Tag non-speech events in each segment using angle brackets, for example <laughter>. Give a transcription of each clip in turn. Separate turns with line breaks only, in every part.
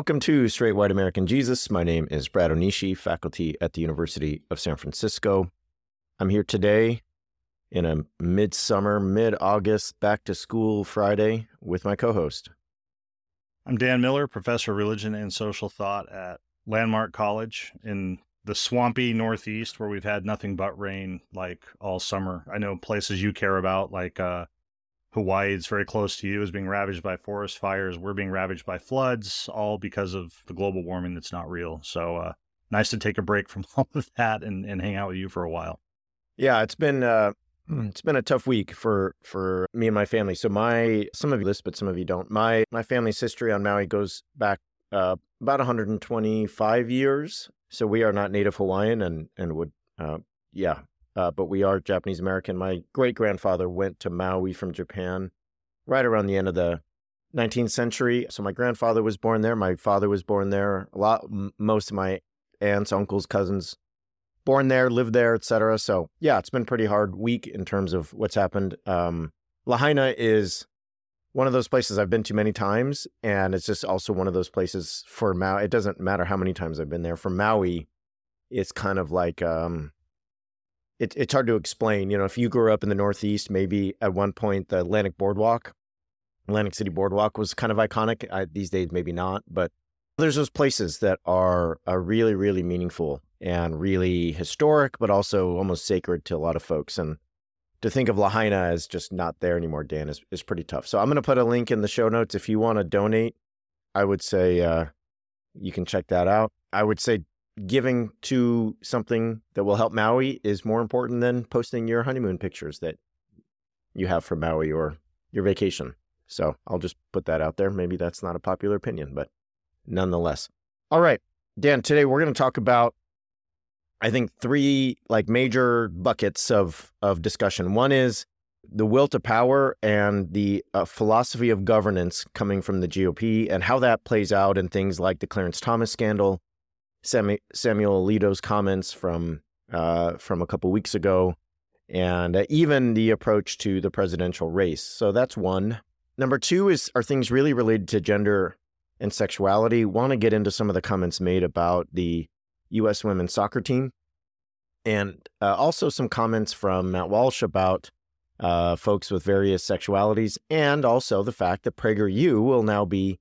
Welcome to Straight White American Jesus. My name is Brad Onishi, faculty at the University of San Francisco. I'm here today in a midsummer, mid August, back to school Friday with my co host.
I'm Dan Miller, professor of religion and social thought at Landmark College in the swampy Northeast, where we've had nothing but rain like all summer. I know places you care about, like uh, Hawaii, is very close to you, is being ravaged by forest fires. We're being ravaged by floods, all because of the global warming that's not real. So, uh, nice to take a break <laughs> from all of that and, and hang out with you for a while.
Yeah, it's been uh, it's been a tough week for for me and my family. So my some of you list, but some of you don't. My my family's history on Maui goes back uh, about 125 years. So we are not native Hawaiian, and and would uh, yeah uh, but we are Japanese American. My great grandfather went to Maui from Japan right around the end of the 19th century. So my grandfather was born there. My father was born there. A lot, m- most of my aunts, uncles, cousins, born there, lived there, etc. So yeah, it's been pretty hard week in terms of what's happened. Um, Lahaina is one of those places I've been to many times, and it's just also one of those places for Maui. It doesn't matter how many times I've been there. For Maui, it's kind of like um, it, it's hard to explain. You know, if you grew up in the Northeast, maybe at one point the Atlantic Boardwalk, Atlantic City Boardwalk was kind of iconic. I, these days, maybe not, but there's those places that are, are really, really meaningful and really historic, but also almost sacred to a lot of folks. And to think of Lahaina as just not there anymore, Dan, is, is pretty tough. So I'm going to put a link in the show notes. If you want to donate, I would say uh, you can check that out. I would say giving to something that will help Maui is more important than posting your honeymoon pictures that you have from Maui or your vacation. So I'll just put that out there. Maybe that's not a popular opinion, but nonetheless. All right, Dan, today we're going to talk about I think three like major buckets of of discussion. One is the will to power and the uh, philosophy of governance coming from the GOP and how that plays out in things like the Clarence Thomas scandal Samuel Alito's comments from uh, from a couple weeks ago, and uh, even the approach to the presidential race. So that's one. Number two is are things really related to gender and sexuality? Want to get into some of the comments made about the U.S. women's soccer team, and uh, also some comments from Matt Walsh about uh, folks with various sexualities, and also the fact that PragerU will now be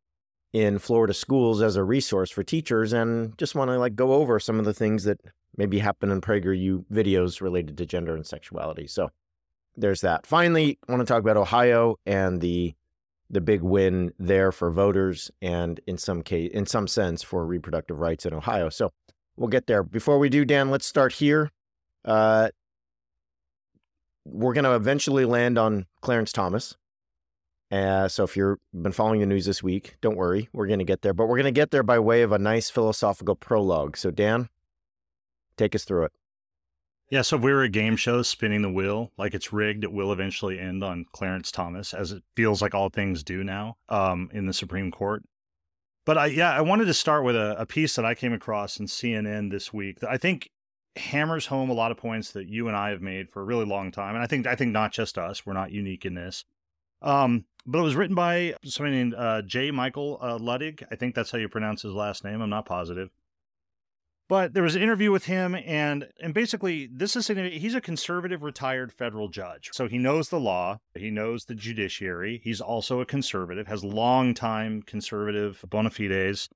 in Florida schools as a resource for teachers and just want to like go over some of the things that maybe happen in PragerU videos related to gender and sexuality. So there's that. Finally, I want to talk about Ohio and the the big win there for voters and in some case in some sense for reproductive rights in Ohio. So we'll get there. Before we do, Dan, let's start here. Uh, we're going to eventually land on Clarence Thomas. Uh, so if you've been following the news this week, don't worry, we're going to get there. But we're going to get there by way of a nice philosophical prologue. So Dan, take us through it.
Yeah, so if we were a game show spinning the wheel, like it's rigged, it will eventually end on Clarence Thomas, as it feels like all things do now um, in the Supreme Court. But I, yeah, I wanted to start with a, a piece that I came across in CNN this week that I think hammers home a lot of points that you and I have made for a really long time, and I think I think not just us, we're not unique in this. Um, but it was written by somebody named uh, J. Michael uh, Luttig. I think that's how you pronounce his last name. I'm not positive. But there was an interview with him, and and basically, this is he's a conservative retired federal judge, so he knows the law, he knows the judiciary. He's also a conservative, has long time conservative bona fides.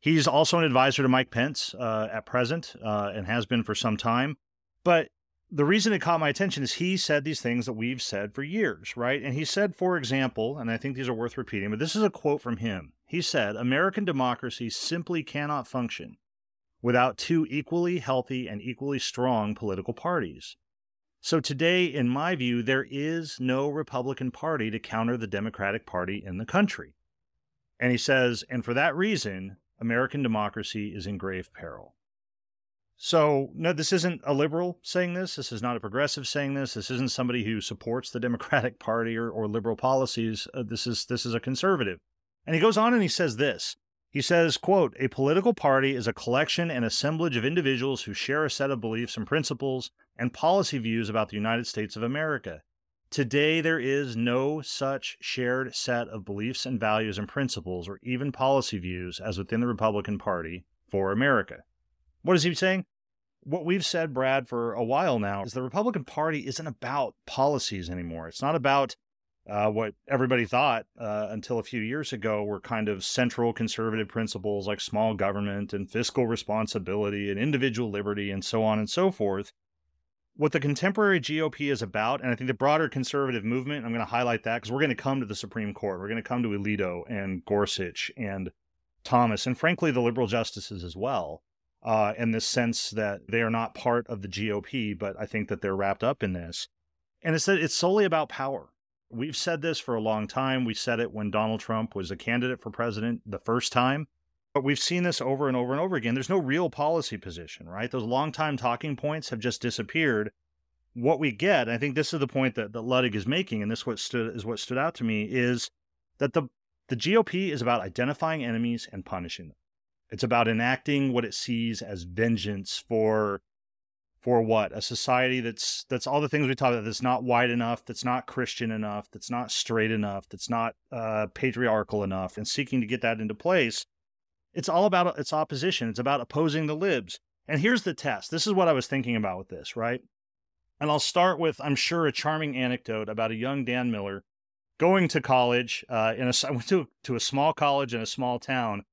He's also an advisor to Mike Pence uh, at present, uh, and has been for some time. But the reason it caught my attention is he said these things that we've said for years, right? And he said, for example, and I think these are worth repeating, but this is a quote from him. He said, American democracy simply cannot function without two equally healthy and equally strong political parties. So today, in my view, there is no Republican Party to counter the Democratic Party in the country. And he says, and for that reason, American democracy is in grave peril. So, no, this isn't a liberal saying this. This is not a progressive saying this. This isn't somebody who supports the Democratic Party or, or liberal policies. Uh, this is this is a conservative. And he goes on and he says this. He says, quote, a political party is a collection and assemblage of individuals who share a set of beliefs and principles and policy views about the United States of America. Today, there is no such shared set of beliefs and values and principles or even policy views as within the Republican Party for America. What is he saying? What we've said, Brad, for a while now is the Republican Party isn't about policies anymore. It's not about uh, what everybody thought uh, until a few years ago were kind of central conservative principles like small government and fiscal responsibility and individual liberty and so on and so forth. What the contemporary GOP is about, and I think the broader conservative movement, I'm going to highlight that because we're going to come to the Supreme Court. We're going to come to Alito and Gorsuch and Thomas, and frankly, the liberal justices as well uh, in the sense that they are not part of the GOP, but I think that they're wrapped up in this. And it's that it's solely about power. We've said this for a long time. We said it when Donald Trump was a candidate for president the first time. But we've seen this over and over and over again. There's no real policy position, right? Those long-time talking points have just disappeared. What we get, I think this is the point that, that Luttig is making, and this what stood is what stood out to me, is that the the GOP is about identifying enemies and punishing them. It's about enacting what it sees as vengeance for for what? A society that's that's all the things we talk about that's not white enough that's not christian enough that's not straight enough that's not uh, patriarchal enough and seeking to get that into place. It's all about its opposition. It's about opposing the libs. And here's the test. This is what i was thinking about with this right? And i'll start with i'm sure a charming anecdote about a young dan miller going to college uh, in a I went to, to a small college in a small town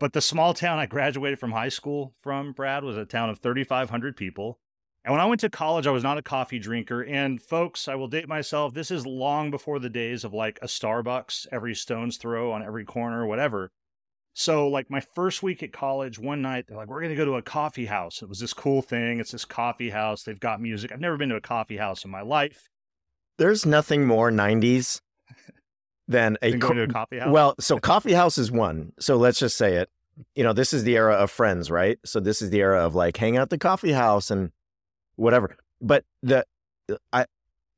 but the small town I graduated from high school from, Brad, was a town of 3,500 people. And when I went to college, I was not a coffee drinker. And folks, I will date myself. This is long before the days of like a Starbucks every stone's throw on every corner, whatever. So, like my first week at college, one night, they're like, we're going to go to a coffee house. It was this cool thing. It's this coffee house. They've got music. I've never been to a coffee house in my life.
There's nothing more 90s than a,
co- a coffee house.
Well, so coffee house is one. So let's just say it. You know, this is the era of friends, right? So this is the era of like hang out the coffee house and whatever. But the I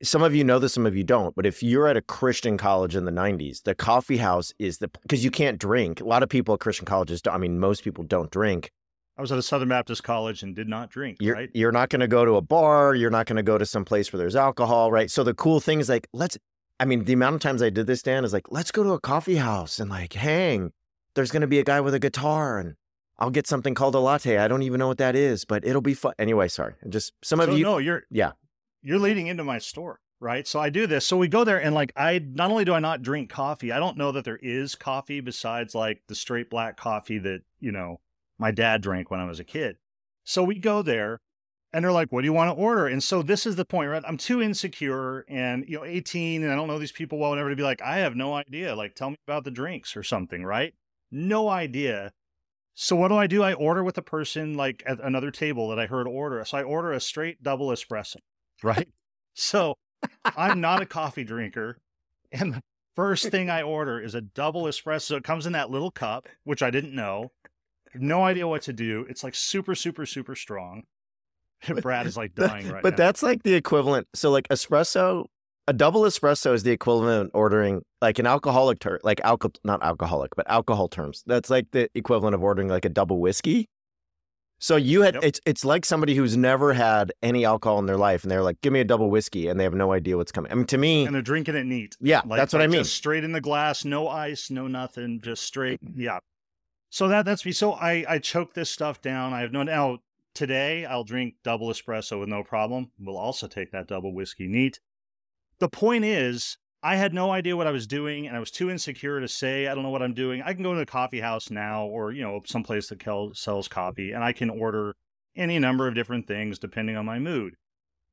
some of you know this, some of you don't. But if you're at a Christian college in the 90s, the coffee house is the because you can't drink. A lot of people at Christian colleges, I mean, most people don't drink.
I was at a Southern Baptist college and did not drink.
You're,
right?
you're not going to go to a bar. You're not going to go to some place where there's alcohol, right? So the cool thing is like, let's I mean, the amount of times I did this, Dan, is like, let's go to a coffee house and like hang. There's going to be a guy with a guitar and I'll get something called a latte. I don't even know what that is, but it'll be fun. Anyway, sorry. Just some of
so,
you.
No, you're,
yeah.
You're leading into my store, right? So I do this. So we go there and like, I, not only do I not drink coffee, I don't know that there is coffee besides like the straight black coffee that, you know, my dad drank when I was a kid. So we go there and they're like, "What do you want to order?" And so this is the point, right? I'm too insecure and you know, 18, and I don't know these people well whatever to be like, "I have no idea. Like, tell me about the drinks or something." Right? No idea. So what do I do? I order with a person like at another table that I heard order. So I order a straight double espresso. Right? so I'm not a <laughs> coffee drinker, and the first thing I order is a double espresso. It comes in that little cup, which I didn't know. No idea what to do. It's like super, super, super strong. <laughs> Brad is like dying right now.
but
now.
that's like the equivalent. So like espresso, a double espresso is the equivalent of ordering like an alcoholic term, like alcohol, not alcoholic, but alcohol terms. That's like the equivalent of ordering like a double whiskey. So you had
Yep.
it's it's like somebody who's never had any alcohol in their life, and they're like, "Give me a double whiskey," and they have no idea what's coming. I mean, to me,
and they're drinking it neat.
yeah,
Like,
that's what
like
I mean.
Just straight in the glass, no ice, no nothing, just straight. Yeah. So that that's me. So I I choke this stuff down. I have no now today. I'll drink double espresso with no problem. We'll also take that double whiskey neat. The point is, I had no idea what I was doing, and I was too insecure to say I don't know what I'm doing. I can go to a coffee house now, or you know, someplace that sells coffee, and I can order any number of different things depending on my mood.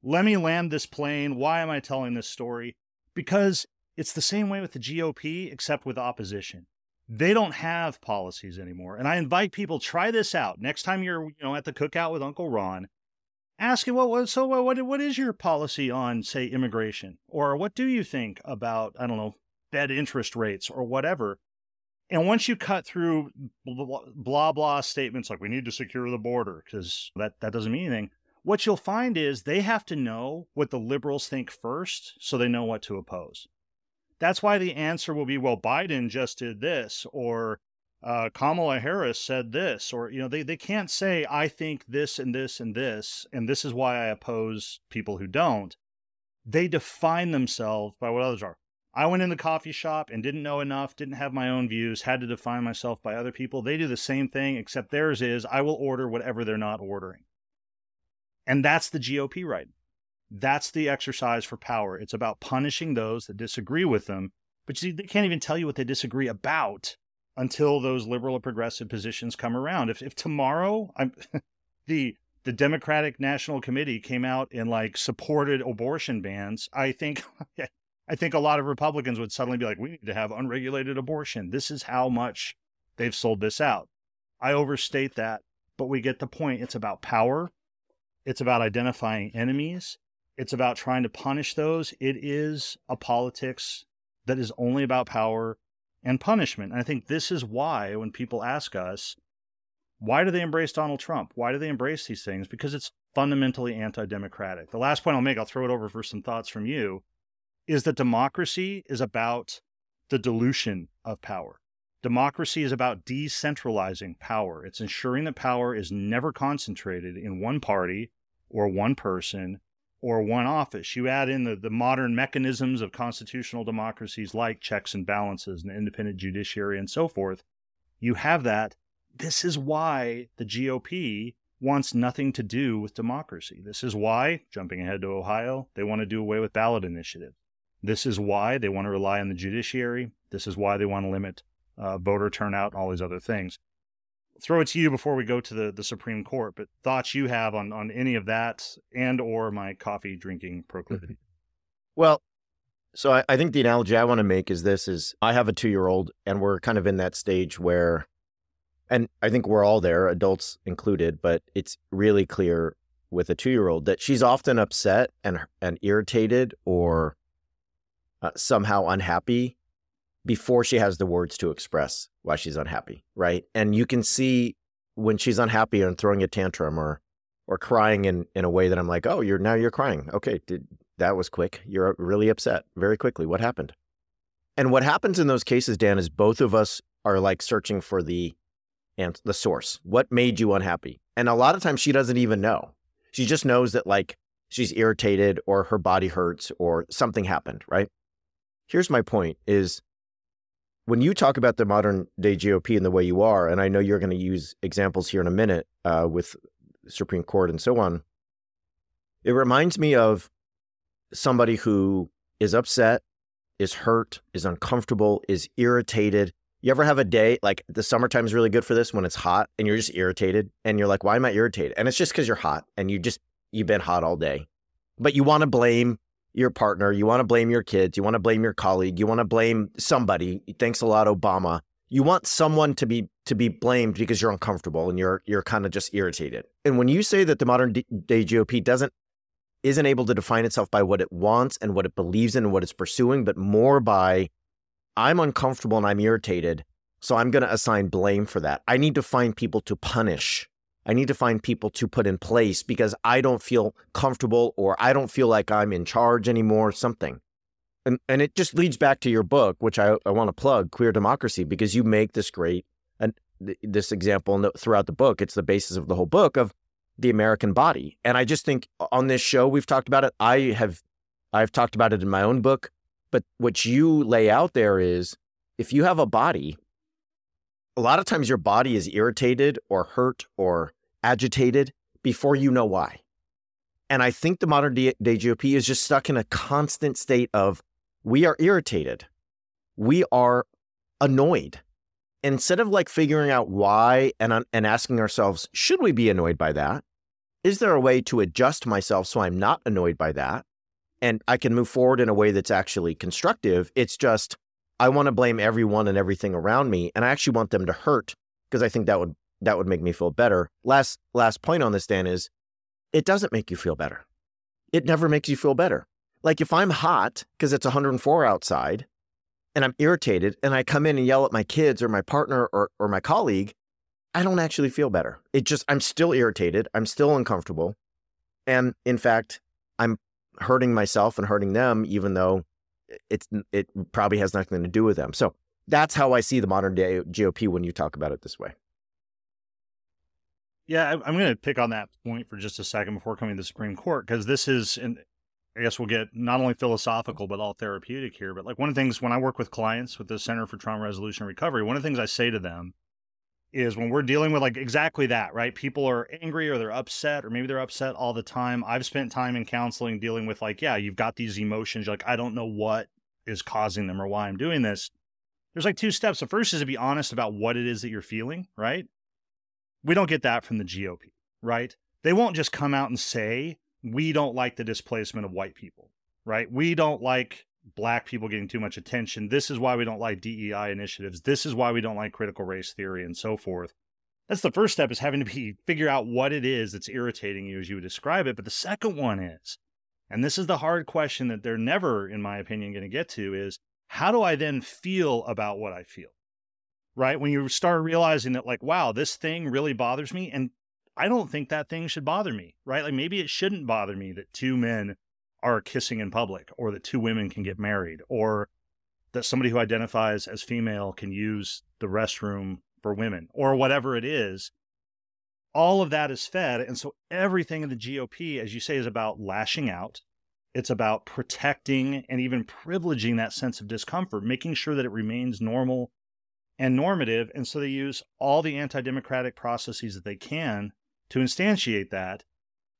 Let me land this plane. Why am I telling this story? Because it's the same way with the GOP, except with opposition. They don't have policies anymore. And I invite people try this out. Next time you're, you know, at the cookout with Uncle Ron, ask him, well, what, so what, what, is your policy on, say, immigration? Or what do you think about, I don't know, Fed interest rates or whatever? And once you cut through blah blah statements like we need to secure the border because that that doesn't mean anything, what you'll find is they have to know what the liberals think first so they know what to oppose. That's why the answer will be well Biden just did this or uh, Kamala Harris said this, or you know, they they can't say I think this and this and this, and this is why I oppose people who don't. They define themselves by what others are. I went in the coffee shop and didn't know enough, didn't have my own views, had to define myself by other people. They do the same thing, except theirs is I will order whatever they're not ordering. And that's the GOP right. That's the exercise for power. It's about punishing those that disagree with them. But you see, they can't even tell you what they disagree about until those liberal or progressive positions come around. If if tomorrow <laughs> the the Democratic National Committee came out and like supported abortion bans, I think <laughs> I think a lot of Republicans would suddenly be like, we need to have unregulated abortion. This is how much they've sold this out. I overstate that, but we get the point. It's about power. It's about identifying enemies. It's about trying to punish those. It is a politics that is only about power and punishment. And I think this is why when people ask us, why do they embrace Donald Trump? Why do they embrace these things? Because it's fundamentally anti democratic. The last point I'll make, I'll throw it over for some thoughts from you, is that democracy is about the dilution of power. Democracy is about decentralizing power. It's ensuring that power is never concentrated in one party or one person or one office. You add in the, the modern mechanisms of constitutional democracies like checks and balances and independent judiciary and so forth. You have that. This is why the GOP wants nothing to do with democracy. This is why, jumping ahead to Ohio, they want to do away with ballot initiative. This is why they want to rely on the judiciary. This is why they want to limit uh, voter turnout, all these other things throw it to you before we go to the, the Supreme Court, but thoughts you have on, on any of that and or my coffee drinking proclivity. <laughs>
Well, so I, I think the analogy I want to make is this is I have a two year old and we're kind of in that stage where and I think we're all there, adults included, but it's really clear with a two year old that she's often upset and and irritated or uh, somehow unhappy before she has the words to express why she's unhappy, right? And you can see when she's unhappy and throwing a tantrum or or crying in in a way that I'm like, "Oh, you're now you're crying. Okay, did, that was quick. You're really upset very quickly. What happened?" And what happens in those cases, Dan, is both of us are like searching for the and the source. What made you unhappy? And a lot of times she doesn't even know. She just knows that like she's irritated or her body hurts or something happened, right? Here's my point is when you talk about the modern day GOP and the way you are, and I know you're going to use examples here in a minute uh, with Supreme Court and so on, it reminds me of somebody who is upset, is hurt, is uncomfortable, is irritated. You ever have a day like the summertime is really good for this when it's hot and you're just irritated and you're like, why am I irritated? And it's just because you're hot and you just, you've been hot all day. But you want to blame your partner, you want to blame your kids, you want to blame your colleague, you want to blame somebody. Thanks a lot, Obama. You want someone to be to be blamed because you're uncomfortable and you're you're kind of just irritated. And when you say that the modern day GOP doesn't isn't able to define itself by what it wants and what it believes in and what it's pursuing, but more by I'm uncomfortable and I'm irritated, so I'm going to assign blame for that. I need to find people to punish I need to find people to put in place because I don't feel comfortable or I don't feel like I'm in charge anymore, something. And, and it just leads back to your book, which I, I want to plug, Queer Democracy, because you make this great, and this example throughout the book. It's the basis of the whole book of the American body. And I just think on this show, we've talked about it. I have, I've talked about it in my own book, but what you lay out there is if you have a body, a lot of times your body is irritated or hurt or agitated before you know why. And I think the modern day GOP is just stuck in a constant state of we are irritated. We are annoyed. Instead of like figuring out why and, and asking ourselves, should we be annoyed by that? Is there a way to adjust myself so I'm not annoyed by that? And I can move forward in a way that's actually constructive. It's just, I want to blame everyone and everything around me. And I actually want them to hurt because I think that would that would make me feel better. Last last point on this, Dan, is it doesn't make you feel better. It never makes you feel better. Like if I'm hot because it's 104 outside, and I'm irritated and I come in and yell at my kids or my partner or, or my colleague, I don't actually feel better. It just, I'm still irritated. I'm still uncomfortable. And in fact, I'm hurting myself and hurting them, even though it's, it probably has nothing to do with them. So that's how I see the modern day GOP when you talk about it this way.
Yeah, I'm going to pick on that point for just a second before coming to the Supreme Court because this is, and I guess we'll get not only philosophical but all therapeutic here. But like one of the things when I work with clients with the Center for Trauma Resolution and Recovery, one of the things I say to them is when we're dealing with like exactly that, right? People are angry or they're upset or maybe they're upset all the time. I've spent time in counseling dealing with like, yeah, you've got these emotions. You're like, I don't know what is causing them or why I'm doing this. There's like two steps. The first is to be honest about what it is that you're feeling, right? We don't get that from the GOP, right? They won't just come out and say, we don't like the displacement of white people, right? We don't like black people getting too much attention. This is why we don't like DEI initiatives. This is why we don't like critical race theory and so forth. That's the first step is having to be figure out what it is that's irritating you as you would describe it. But the second one is, and this is the hard question that they're never, in my opinion, going to get to is how do I then feel about what I feel? Right? When you start realizing that, like, wow, this thing really bothers me. And I don't think that thing should bother me, right? Like, maybe it shouldn't bother me that two men are kissing in public or that two women can get married or that somebody who identifies as female can use the restroom for women or whatever it is. All of that is fed. And so everything in the GOP, as you say, is about lashing out. It's about protecting and even privileging that sense of discomfort, making sure that it remains normal and normative. And so they use all the anti democratic processes that they can to instantiate that,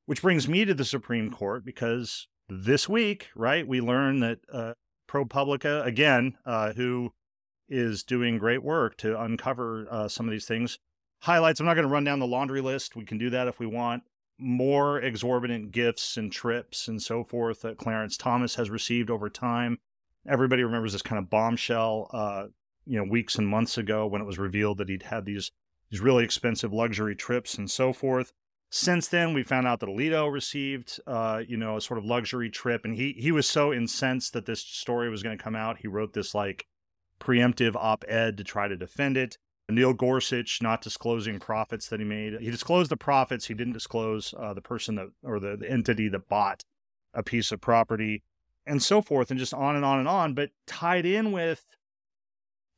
which brings me to the Supreme Court because this week, right, we learn that uh, ProPublica, again, uh, who is doing great work to uncover uh, some of these things, highlights. I'm not going to run down the laundry list. We can do that if we want. More exorbitant gifts and trips and so forth that Clarence Thomas has received over time. Everybody remembers this kind of bombshell uh, you know weeks and months ago when it was revealed that he'd had these these really expensive luxury trips and so forth. Since then, we found out that Alito received, uh, you know, a sort of luxury trip, and he he was so incensed that this story was going to come out. He wrote this like preemptive op-ed to try to defend it. Neil Gorsuch not disclosing profits that he made. He disclosed the profits. He didn't disclose uh, the person that or the, the entity that bought a piece of property, and so forth, and just on and on and on. But tied in with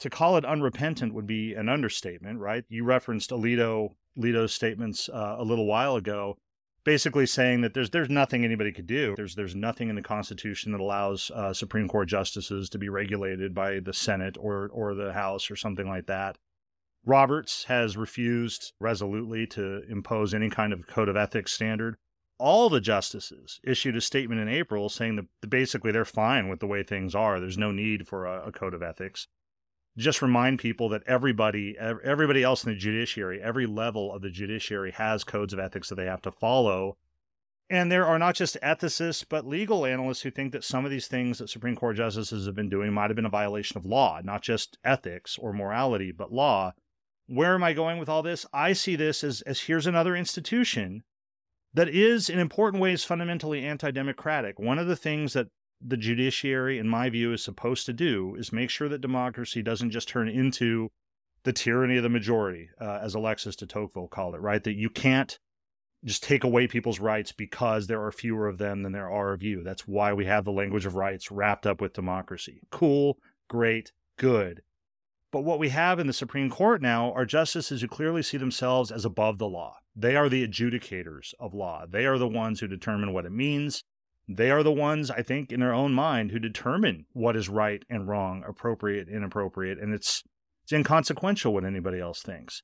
to call it unrepentant would be an understatement, right? You referenced Alito Alito's statements uh, a little while ago, basically saying that there's there's nothing anybody could do. There's there's nothing in the Constitution that allows uh, Supreme Court justices to be regulated by the Senate or or the House or something like that. Roberts has refused resolutely to impose any kind of code of ethics standard. All the justices issued a statement in April saying that basically they're fine with the way things are. There's no need for a, a code of ethics just remind people that everybody everybody else in the judiciary every level of the judiciary has codes of ethics that they have to follow. And there are not just ethicists but legal analysts who think that some of these things that supreme court justices have been doing might have been a violation of law not just ethics or morality but law. Where am i going with all this? I see this as, as here's another institution that is in important ways fundamentally anti-democratic. One of the things that the judiciary, in my view, is supposed to do is make sure that democracy doesn't just turn into the tyranny of the majority, uh, as Alexis de Tocqueville called it, right? That you can't just take away people's rights because there are fewer of them than there are of you. That's why we have the language of rights wrapped up with democracy. Cool, great, good. But what we have in the Supreme Court now are justices who clearly see themselves as above the law. They are the adjudicators of law. They are the ones who determine what it means. They are the ones, I think, in their own mind who determine what is right and wrong, appropriate, inappropriate, and it's it's inconsequential what anybody else thinks.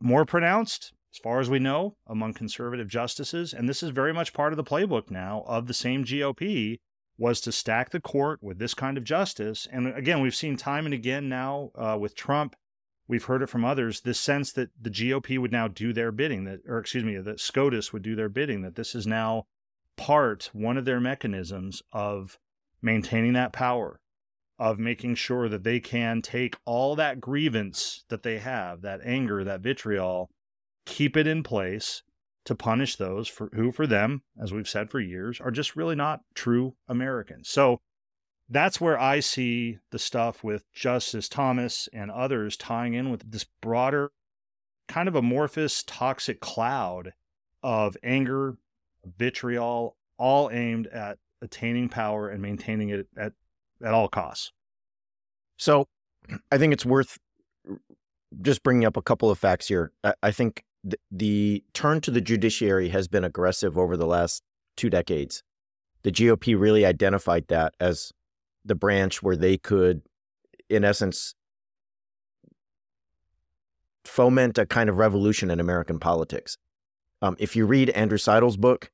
More pronounced, as far as we know, among conservative justices, and this is very much part of the playbook now of the same GOP, was to stack the court with this kind of justice. And again, we've seen time and again now uh, with Trump, we've heard it from others, this sense that the GOP would now do their bidding, that, or excuse me, that SCOTUS would do their bidding, that this is now part, one of their mechanisms of maintaining that power, of making sure that they can take all that grievance that they have, that anger, that vitriol, keep it in place to punish those for, who, for them, as we've said for years, are just really not true Americans. So that's where I see the stuff with Justice Thomas and others tying in with this broader, kind of amorphous, toxic cloud of anger, vitriol, all aimed at attaining power and maintaining it at, at all costs.
So I think it's worth just bringing up a couple of facts here. I, I think th- the turn to the judiciary has been aggressive over the last two decades. The GOP really identified that as the branch where they could, in essence, foment a kind of revolution in American politics. Um, if you read Andrew Seidel's book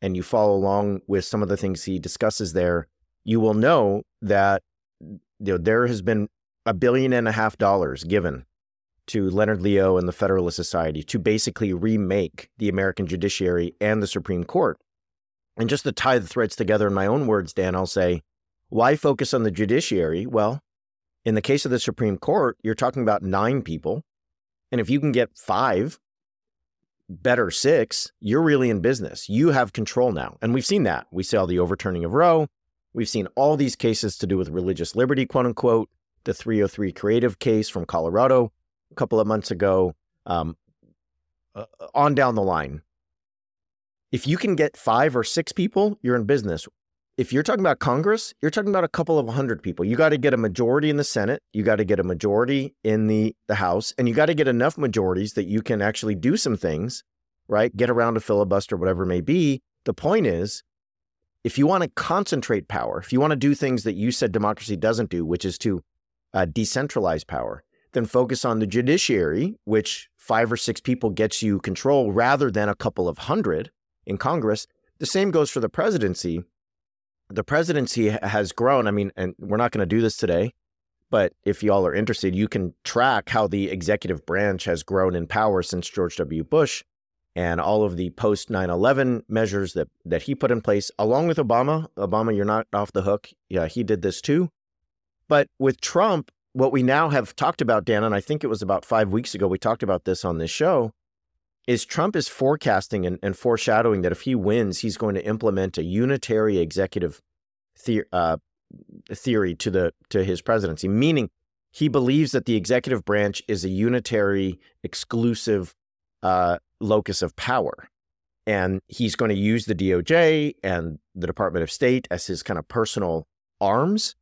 and you follow along with some of the things he discusses there, you will know that you know, there has been a billion and a half dollars given to Leonard Leo and the Federalist Society to basically remake the American judiciary and the Supreme Court. And just to tie the threads together in my own words, Dan, I'll say, why focus on the judiciary? Well, in the case of the Supreme Court, you're talking about nine people. And if you can get five, better six, you're really in business. You have control now. And we've seen that. We saw the overturning of Roe. We've seen all these cases to do with religious liberty, quote unquote, the 303 creative case from Colorado a couple of months ago, um, uh, on down the line. If you can get five or six people, you're in business. If you're talking about Congress, you're talking about a couple of hundred people. You got to get a majority in the Senate, you got to get a majority in the, the House, and you got to get enough majorities that you can actually do some things, right? Get around a filibuster, whatever it may be. The point is, if you want to concentrate power, if you want to do things that you said democracy doesn't do, which is to uh, decentralize power, then focus on the judiciary, which five or six people gets you control rather than a couple of hundred in Congress. The same goes for the presidency. The presidency has grown. I mean, and we're not going to do this today, but if y'all are interested, you can track how the executive branch has grown in power since George W. Bush and all of the post 9/11 measures that that he put in place along with Obama. Obama, you're not off the hook. Yeah, he did this too. But with Trump, what we now have talked about, Dan, and I think it was about five weeks ago, we talked about this on this show, is Trump is forecasting and, and foreshadowing that if he wins, he's going to implement a unitary executive the, uh, theory to the to his presidency, meaning he believes that the executive branch is a unitary, exclusive uh, locus of power. And he's going to use the DOJ and the Department of State as his kind of personal arms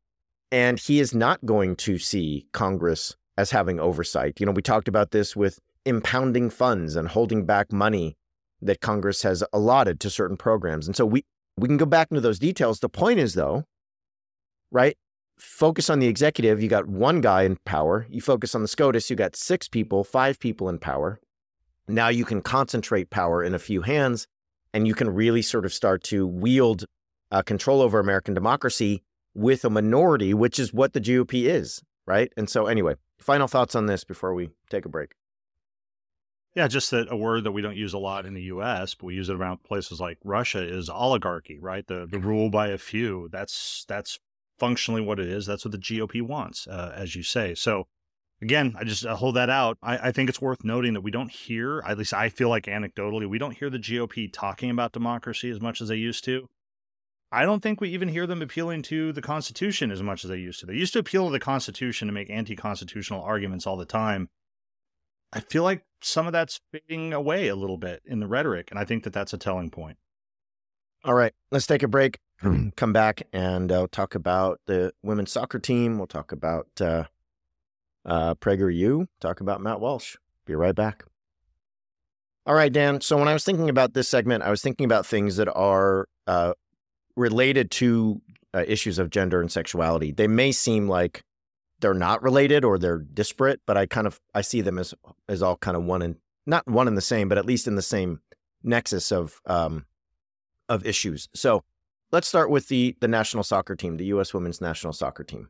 and he is not going to see Congress as having oversight. You know, we talked about this with impounding funds and holding back money that Congress has allotted to certain programs. And so we we can go back into those details. The point is though, right? Focus on the executive, you got one guy in power. You focus on the SCOTUS, you got six people, five people in power. Now you can concentrate power in a few hands and you can really sort of start to wield uh, control over American democracy with a minority, which is what the GOP is, right? And so, anyway, final thoughts on this before we take a break.
Yeah, just that a word that we don't use a lot in the U.S., but we use it around places like Russia is oligarchy, right? The the rule by a few. That's that's functionally what it is. That's what the GOP wants, uh, as you say. So, again, I just hold that out. I, I think it's worth noting that we don't hear, at least I feel like anecdotally, we don't hear the GOP talking about democracy as much as they used to. I don't think we even hear them appealing to the Constitution as much as they used to. They used to appeal to the Constitution to make anti constitutional arguments all the time. I feel like some of that's fading away a little bit in the rhetoric, and I think that that's a telling point.
All right, let's take a break, <clears throat> come back, and uh, talk about the women's soccer team. We'll talk about uh, uh, PragerU, talk about Matt Walsh. Be right back. All right, Dan. So when I was thinking about this segment, I was thinking about things that are uh, related to uh, issues of gender and sexuality. They may seem like they're not related or they're disparate, but I kind of I see them as as all kind of one and not one and the same, but at least in the same nexus of um, of issues. So let's start with the the national soccer team, the U.S. Women's National Soccer Team.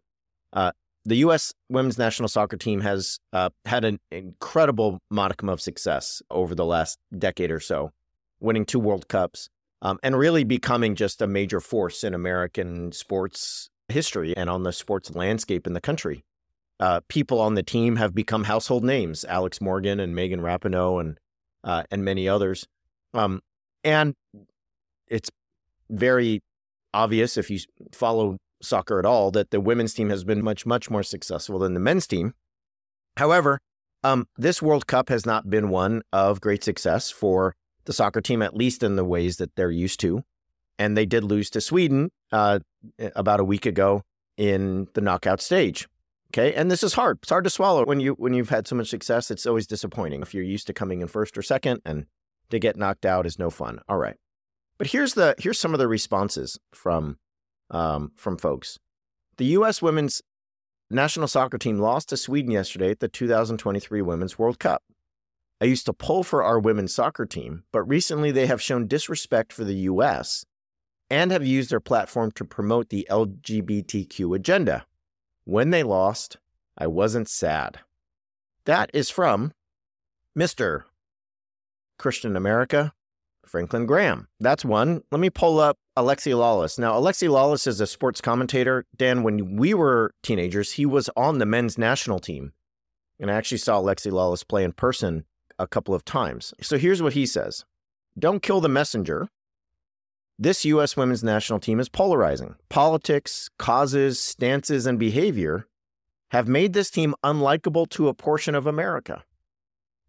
Uh, the U.S. Women's National Soccer Team has uh, had an incredible modicum of success over the last decade or so, winning two World Cups, um, and really becoming just a major force in American sports history and on the sports landscape in the country. Uh, people on the team have become household names: Alex Morgan and Megan Rapinoe and uh, and many others. Um, and it's very obvious if you follow soccer at all that the women's team has been much, much more successful than the men's team. However, um, this World Cup has not been one of great success for the soccer team, at least in the ways that they're used to. And they did lose to Sweden uh, about a week ago in the knockout stage. Okay, and this is hard. It's hard to swallow when you when you've had so much success. It's always disappointing if you're used to coming in first or second, and to get knocked out is no fun. All right, but here's the here's some of the responses from um, from folks. The U.S. women's national soccer team lost to Sweden yesterday at the 2023 Women's World Cup. I used to pull for our women's soccer team, but recently they have shown disrespect for the U.S. and have used their platform to promote the LGBTQ agenda. When they lost, I wasn't sad. That is from Mr. Christian America, Franklin Graham. That's one. Let me pull up Alexi Lalas. Now, Alexi Lalas is a sports commentator. Dan, when we were teenagers, he was on the men's national team. And I actually saw Alexi Lalas play in person a couple of times. So here's what he says Don't kill the messenger. This U.S. women's national team is polarizing. Politics, causes, stances, and behavior have made this team unlikable to a portion of America.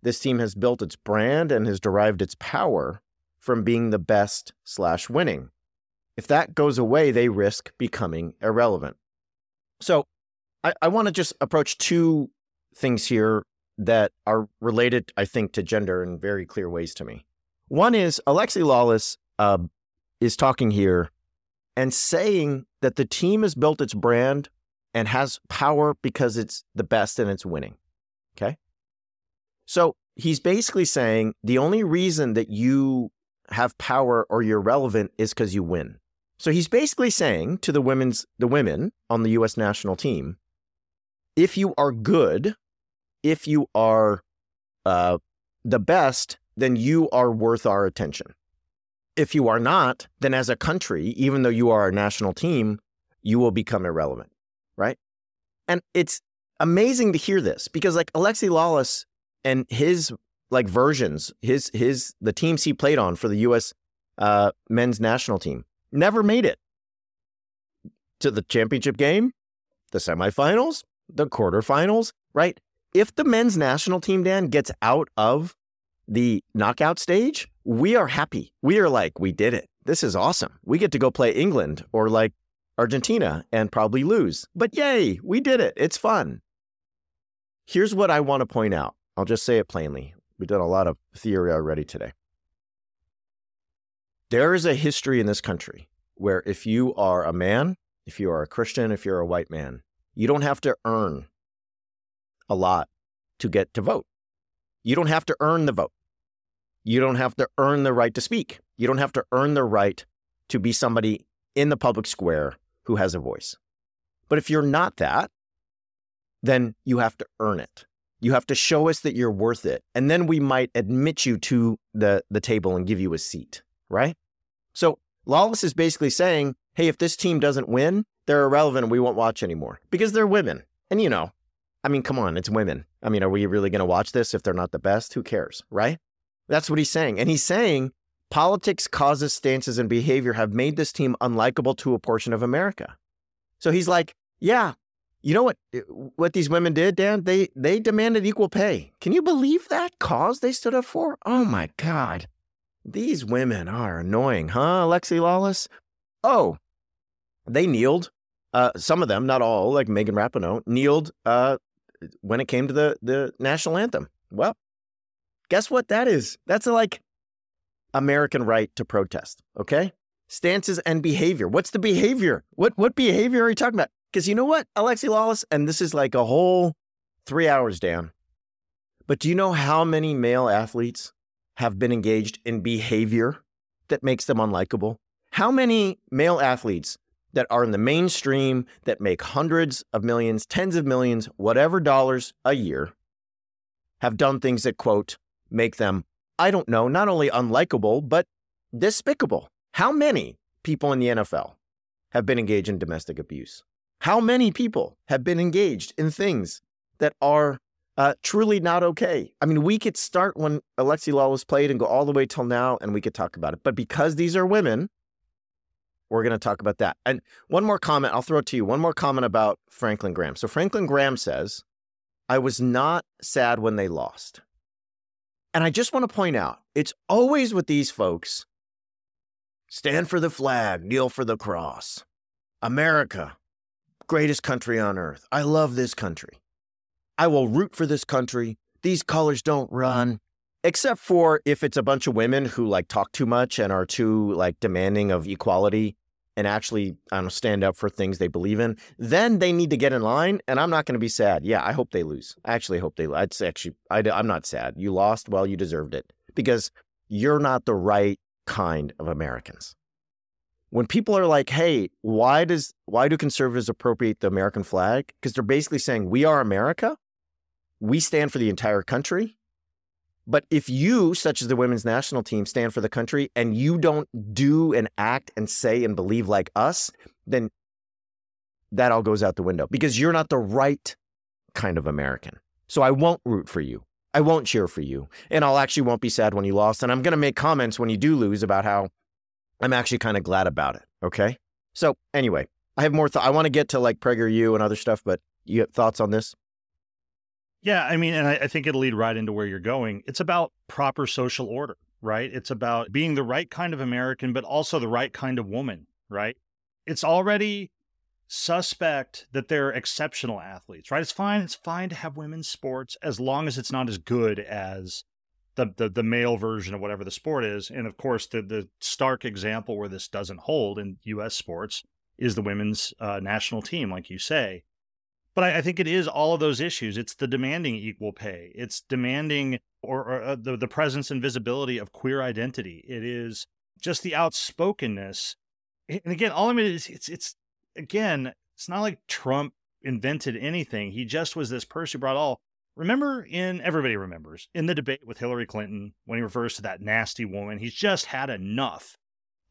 This team has built its brand and has derived its power from being the best slash winning. If that goes away, they risk becoming irrelevant. So I, I want to just approach two things here that are related, I think, to gender in very clear ways to me. One is Alexi Lalas uh, is talking here and saying that the team has built its brand and has power because it's the best and it's winning. Okay. So he's basically saying the only reason that you have power or you're relevant is because you win. So he's basically saying to the women's the women on the US national team, if you are good, if you are uh, the best, then you are worth our attention. If you are not, then as a country, even though you are a national team, you will become irrelevant, right? And it's amazing to hear this because like Alexi Lalas and his like versions, his his the teams he played on for the U.S. Uh, men's national team never made it to the championship game, the semifinals, the quarterfinals, right? If the men's national team, Dan, gets out of the knockout stage, we are happy. We are like, we did it. This is awesome. We get to go play England or like Argentina and probably lose. But yay, we did it. It's fun. Here's what I want to point out. I'll just say it plainly. We've done a lot of theory already today. There is a history in this country where if you are a man, if you are a Christian, if you're a white man, you don't have to earn a lot to get to vote. You don't have to earn the vote. You don't have to earn the right to speak. You don't have to earn the right to be somebody in the public square who has a voice. But if you're not that, then you have to earn it. You have to show us that you're worth it. And then we might admit you to the, the table and give you a seat, right? So Lalas is basically saying, hey, if this team doesn't win, they're irrelevant and we won't watch anymore because they're women. And you know, I mean, come on, it's women. I mean, are we really going to watch this if they're not the best? Who cares, right? That's what he's saying. And he's saying politics, causes, stances, and behavior have made this team unlikable to a portion of America. So he's like, yeah, you know what eh, what these women did, Dan? They they demanded equal pay. Can you believe that cause they stood up for? Oh my God. These women are annoying, huh, Alexi Lalas? Oh, they kneeled. Uh, some of them, not all, like Megan Rapinoe, kneeled uh, when it came to the, the national anthem. Well, guess what that is? That's a, like American right to protest, okay? Stances and behavior. What's the behavior? What what behavior are you talking about? Because you know what, Alexi Lalas, and this is like a whole three hours down. But do you know how many male athletes have been engaged in behavior that makes them unlikable? How many male athletes that are in the mainstream that make hundreds of millions, tens of millions, whatever dollars a year have done things that, quote, make them, I don't know, not only unlikable, but despicable? How many people in the NFL have been engaged in domestic abuse? How many people have been engaged in things that are uh, truly not okay? I mean, we could start when Alexi Lalas played and go all the way till now, and we could talk about it. But because these are women, we're going to talk about that. And one more comment, I'll throw it to you. One more comment about Franklin Graham. So Franklin Graham says, I was not sad when they lost. And I just want to point out, it's always with these folks stand for the flag, kneel for the cross. America, greatest country on earth. I love this country. I will root for this country. These colors don't run except for if it's a bunch of women who like talk too much and are too like demanding of equality and actually I know, stand up for things they believe in, then they need to get in line. And I'm not going to be sad. Yeah, I hope they lose. I actually hope they. I'd actually, I, I'm not sad. You lost. Well, you deserved it because you're not the right kind of Americans. When people are like, "Hey, why does why do conservatives appropriate the American flag?" Because they're basically saying we are America. We stand for the entire country but if you, such as the women's national team, stand for the country and you don't do and act and say and believe like us, then that all goes out the window because you're not the right kind of American. So I won't root for you. I won't cheer for you. And I'll actually won't be sad when you lost. And I'm going to make comments when you do lose about how I'm actually kind of glad about it. Okay. So anyway, I have more. I want to get to like PragerU and other stuff, but you have thoughts on this?
Yeah, I mean, and I, I think it'll lead right into where you're going. It's about proper social order, right? It's about being the right kind of American, but also the right kind of woman, right? It's already suspect that they're exceptional athletes, right? It's fine. It's fine to have women's sports as long as it's not as good as the, the, the male version of whatever the sport is. And of course, the the stark example where this doesn't hold in U.S. sports is the women's uh, national team, like you say. But I, I, think it is all of those issues. It's the demanding equal pay. It's demanding or, or uh, the, the presence and visibility of queer identity. It is just the outspokenness. And again, all I mean is it's it's again, it's not like Trump invented anything. He just was this person who brought all. Remember in everybody remembers in the debate with Hillary Clinton when he refers to that nasty woman, he's just had enough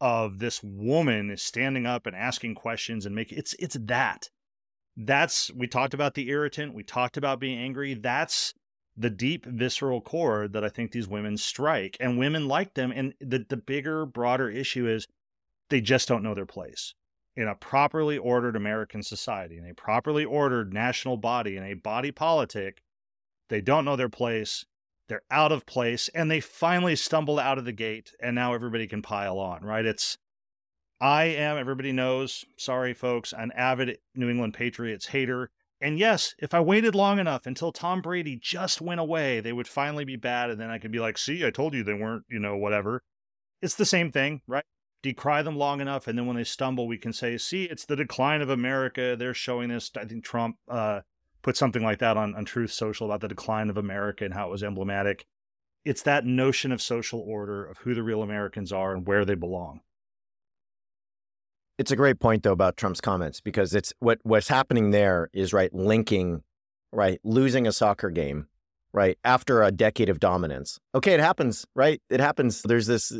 of this woman standing up and asking questions and making it's it's that that's we talked about the irritant, we talked about being angry. That's the deep visceral chord that I think these women strike. And women like them. And the, the bigger, broader issue is they just don't know their place. In a properly ordered American society, in a properly ordered national body, in a body politic, they don't know their place. They're out of place and they finally stumble out of the gate and now everybody can pile on, right? It's I am, everybody knows, sorry folks, an avid New England Patriots hater. And yes, if I waited long enough until Tom Brady just went away, they would finally be bad. And then I could be like, see, I told you they weren't, you know, whatever. It's the same thing, right? Decry them long enough. And then when they stumble, we can say, see, it's the decline of America. They're showing this. I think Trump uh, put something like that on, on Truth Social about the decline of America and how it was emblematic. It's that notion of social order, of who the real Americans are and where they belong.
It's a great point though about Trump's comments because it's what what's happening there is right linking right losing a soccer game right after a decade of dominance. Okay, it happens, right? It happens. There's this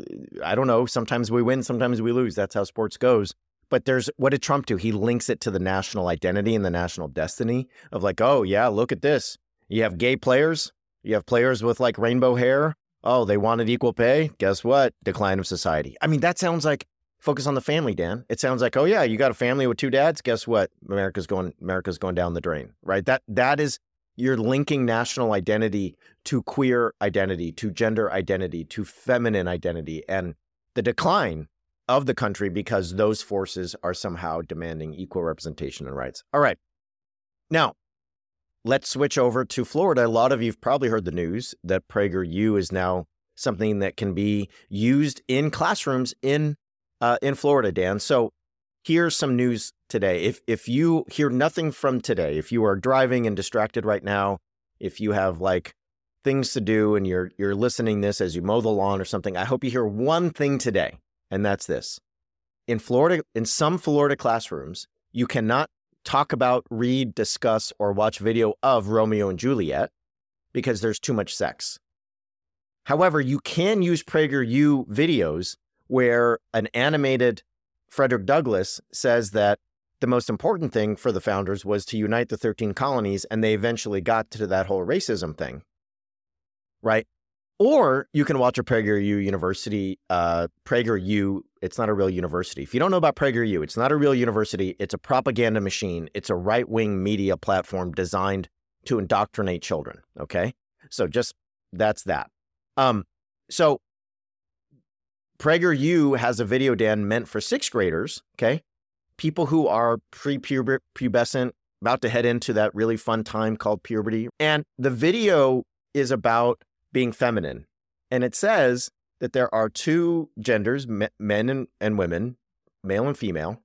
I don't know, sometimes we win, sometimes we lose. That's how sports goes. But there's what did Trump do? He links it to the national identity and the national destiny of like, "Oh, yeah, look at this. You have gay players, you have players with like rainbow hair. Oh, they wanted equal pay. Guess what? Decline of society. I mean, that sounds like focus on the family, Dan. It sounds like, oh yeah, you got a family with two dads. Guess what? America's going America's going down the drain, right? That that is you're linking national identity to queer identity, to gender identity, to feminine identity, and the decline of the country because those forces are somehow demanding equal representation and rights. All right. Now, let's switch over to Florida. A lot of you've probably heard the news that PragerU is now something that can be used in classrooms in uh, in Florida, Dan. So here's some news today. If if you hear nothing from today, if you are driving and distracted right now, if you have like things to do and you're you're listening this as you mow the lawn or something, I hope you hear one thing today, and that's this. In Florida, in some Florida classrooms, you cannot talk about, read, discuss, or watch video of Romeo and Juliet because there's too much sex. However, you can use PragerU videos where an animated Frederick Douglass says that the most important thing for the founders was to unite the 13 colonies, and they eventually got to that whole racism thing. Right? Or you can watch a PragerU University, uh, PragerU it's not a real university. If you don't know about PragerU, it's not a real university. It's a propaganda machine. It's a right wing media platform designed to indoctrinate children. Okay, so just that's that. Um, so PragerU has a video, Dan, meant for sixth graders. Okay, people who are pre-pubescent, about to head into that really fun time called puberty, and the video is about being feminine, and it says that there are two genders, men and, and women, male and female.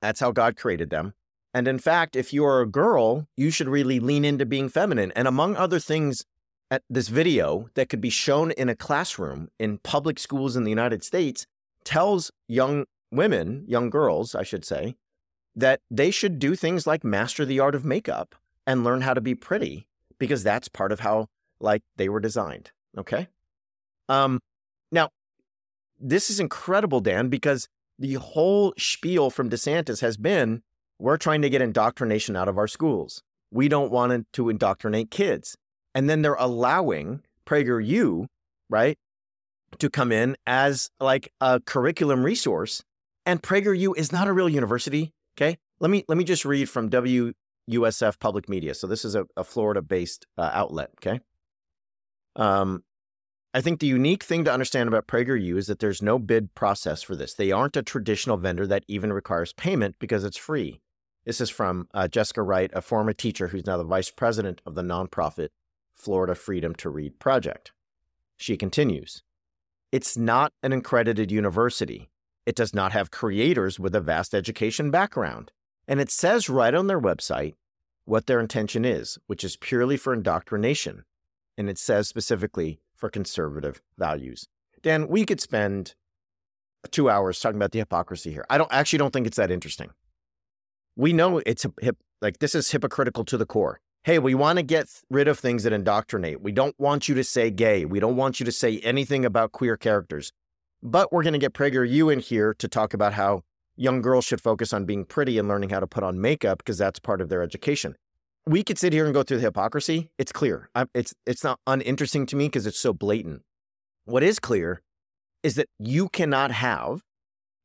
That's how God created them. And in fact, if you are a girl, you should really lean into being feminine. And among other things, at this video that could be shown in a classroom in public schools in the United States tells young women, young girls, I should say, that they should do things like master the art of makeup and learn how to be pretty because that's part of how like they were designed. Okay. Um, now, this is incredible, Dan, because the whole spiel from DeSantis has been we're trying to get indoctrination out of our schools. We don't want to indoctrinate kids. And then they're allowing PragerU, right, to come in as like a curriculum resource. And PragerU is not a real university. Okay. Let me let me just read from WUSF Public Media. So this is a, a Florida-based uh, outlet. Okay. Um, I think the unique thing to understand about PragerU is that there's no bid process for this. They aren't a traditional vendor that even requires payment because it's free. This is from uh, Jessica Wright, a former teacher who's now the vice president of the nonprofit Florida Freedom to Read Project. She continues It's not an accredited university. It does not have creators with a vast education background. And it says right on their website what their intention is, which is purely for indoctrination. And it says specifically for conservative values. Dan, we could spend two hours talking about the hypocrisy here. I don't actually don't think it's that interesting. We know it's hip, like this is hypocritical to the core. Hey, we want to get rid of things that indoctrinate. We don't want you to say gay. We don't want you to say anything about queer characters. But we're going to get PragerU in here to talk about how young girls should focus on being pretty and learning how to put on makeup because that's part of their education we could sit here and go through the hypocrisy. It's clear. I, it's it's not uninteresting to me because it's so blatant. What is clear is that you cannot have.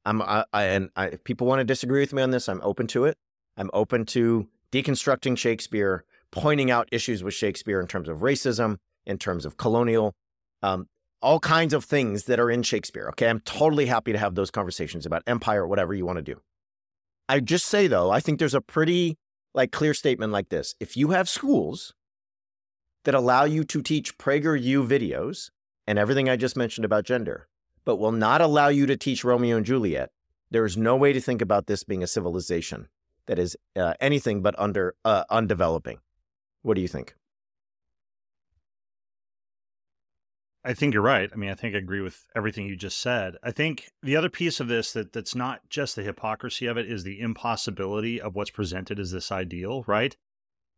I'm I, I and I, if people want to disagree with me on this, I'm open to it. I'm open to deconstructing Shakespeare, pointing out issues with Shakespeare in terms of racism, in terms of colonial, um, all kinds of things that are in Shakespeare. Okay, I'm totally happy to have those conversations about empire, whatever you want to do. I just say though, I think there's a pretty like clear statement like this. If you have schools that allow you to teach PragerU videos and everything I just mentioned about gender, but will not allow you to teach Romeo and Juliet, there is no way to think about this being a civilization that is uh, anything but under uh, undeveloping. What do you think?
I think you're right. I mean, I think I agree with everything you just said. I think the other piece of this that that's not just the hypocrisy of it is the impossibility of what's presented as this ideal, right?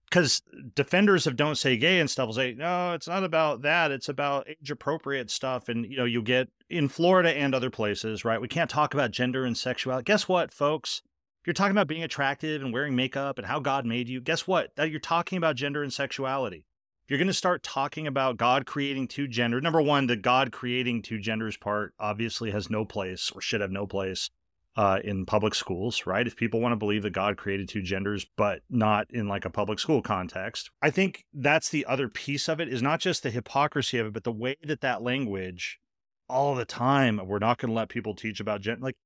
Because defenders of don't say gay and stuff will say, no, it's not about that. It's about age appropriate stuff. And, you know, you get in Florida and other places, right? We can't talk about gender and sexuality. Guess what, folks? You're talking about being attractive and wearing makeup and how God made you. Guess what? That You're talking about gender and sexuality you're going to start talking about God creating two genders. Number one, the God creating two genders part obviously has no place or should have no place uh, in public schools, right? If people want to believe that God created two genders, but not in like a public school context, I think that's the other piece of it is not just the hypocrisy of it, but the way that that language all the time, we're not going to let people teach about gender. Like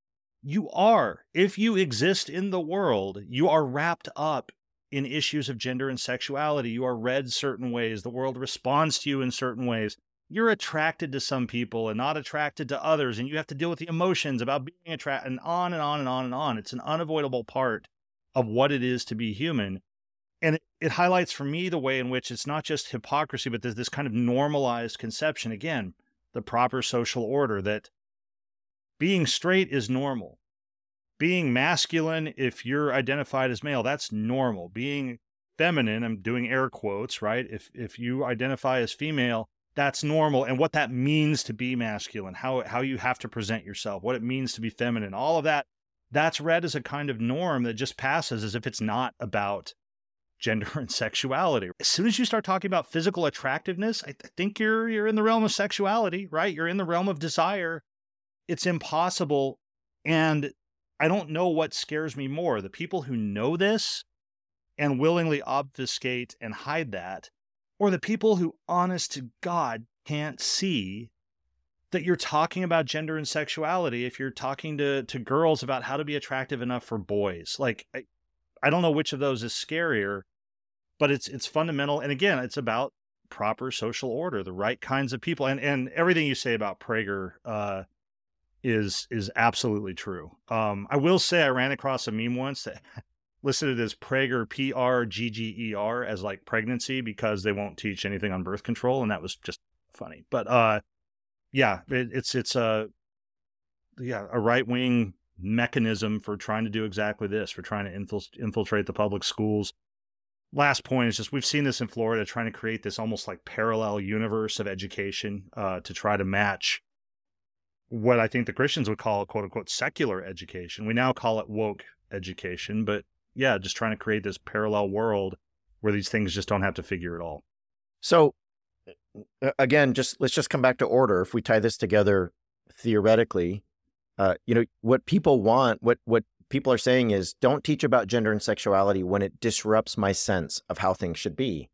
you are, if you exist in the world, you are wrapped up in issues of gender and sexuality. You are read certain ways. The world responds to you in certain ways. You're attracted to some people and not attracted to others, and you have to deal with the emotions about being attracted, and on and on and on and on. It's an unavoidable part of what it is to be human. And it, it highlights for me the way in which it's not just hypocrisy, but there's this kind of normalized conception. Again, the proper social order that being straight is normal being masculine, if you're identified as male, that's normal. Being feminine, I'm doing air quotes, right? If if you identify as female, that's normal. And what that means to be masculine, how how you have to present yourself, what it means to be feminine, all of that, that's read as a kind of norm that just passes as if it's not about gender <laughs> and sexuality. As soon as you start talking about physical attractiveness, I th- think you're you're in the realm of sexuality, right? You're in the realm of desire. It's impossible And I don't know what scares me more the people who know this and willingly obfuscate and hide that, or the people who, honest to God, can't see that you're talking about gender and sexuality if you're talking to, to girls about how to be attractive enough for boys. Like, I, I don't know which of those is scarier, but it's it's fundamental. And again, it's about proper social order, the right kinds of people, and and everything you say about Prager uh, is is absolutely true. Um, I will say I ran across a meme once that <laughs> listed as Prager P R G G E R as like pregnancy because they won't teach anything on birth control, and that was just funny. But uh, yeah, it, it's it's a yeah a right wing mechanism for trying to do exactly this, for trying to infiltrate the public schools. Last point is just we've seen this in Florida, trying to create this almost like parallel universe of education uh, to try to match what I think the Christians would call quote unquote secular education. We now call it woke education, but yeah, just trying to create this parallel world where these things just don't have to figure at all.
So again, just let's just come back to order. If we tie this together theoretically, uh, you know, what people want, what what people are saying is don't teach about gender and sexuality when it disrupts my sense of how things should be.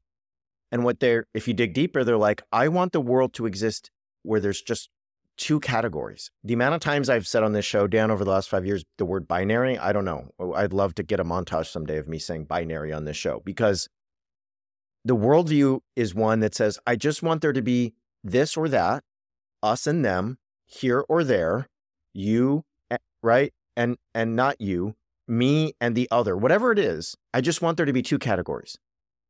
And what they're if you dig deeper, they're like, I want the world to exist where there's just two categories. The amount of times I've said on this show, Dan, over the last five years, the word binary, I don't know. I'd love to get a montage someday of me saying binary on this show because the worldview is one that says, I just want there to be this or that, us and them, here or there, you, eh, right? And and not you, me and the other, whatever it is. I just want there to be two categories.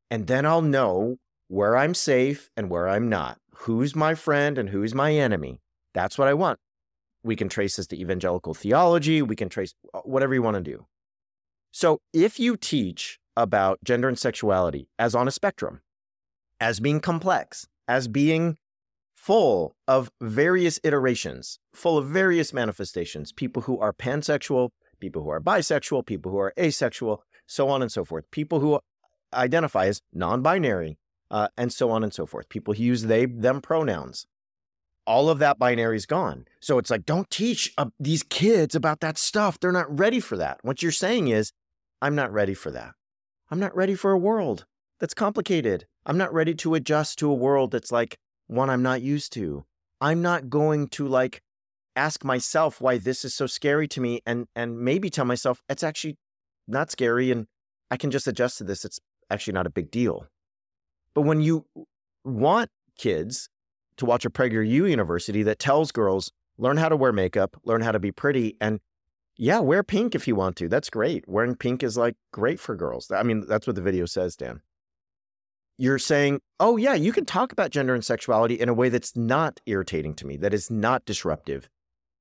And then I'll know where I'm safe and where I'm not. Who's my friend and who's my enemy? That's what I want. We can trace this to evangelical theology. We can trace uh, whatever you want to do. So if you teach about gender and sexuality as on a spectrum, as being complex, as being full of various iterations, full of various manifestations, people who are pansexual, people who are bisexual, people who are asexual, so on and so forth, people who identify as non binary, uh, and so on and so forth, people who use they, them pronouns all of that binary is gone. So it's like, don't teach uh, these kids about that stuff. They're not ready for that. What you're saying is, I'm not ready for that. I'm not ready for a world that's complicated. I'm not ready to adjust to a world that's like one I'm not used to. I'm not going to like ask myself why this is so scary to me and and maybe tell myself it's actually not scary and I can just adjust to this. It's actually not a big deal. But when you want kids to watch a PragerU university that tells girls learn how to wear makeup, learn how to be pretty, and yeah, wear pink if you want to. That's great. Wearing pink is like great for girls. I mean, that's what the video says, Dan. You're saying, oh, yeah, you can talk about gender and sexuality in a way that's not irritating to me, that is not disruptive.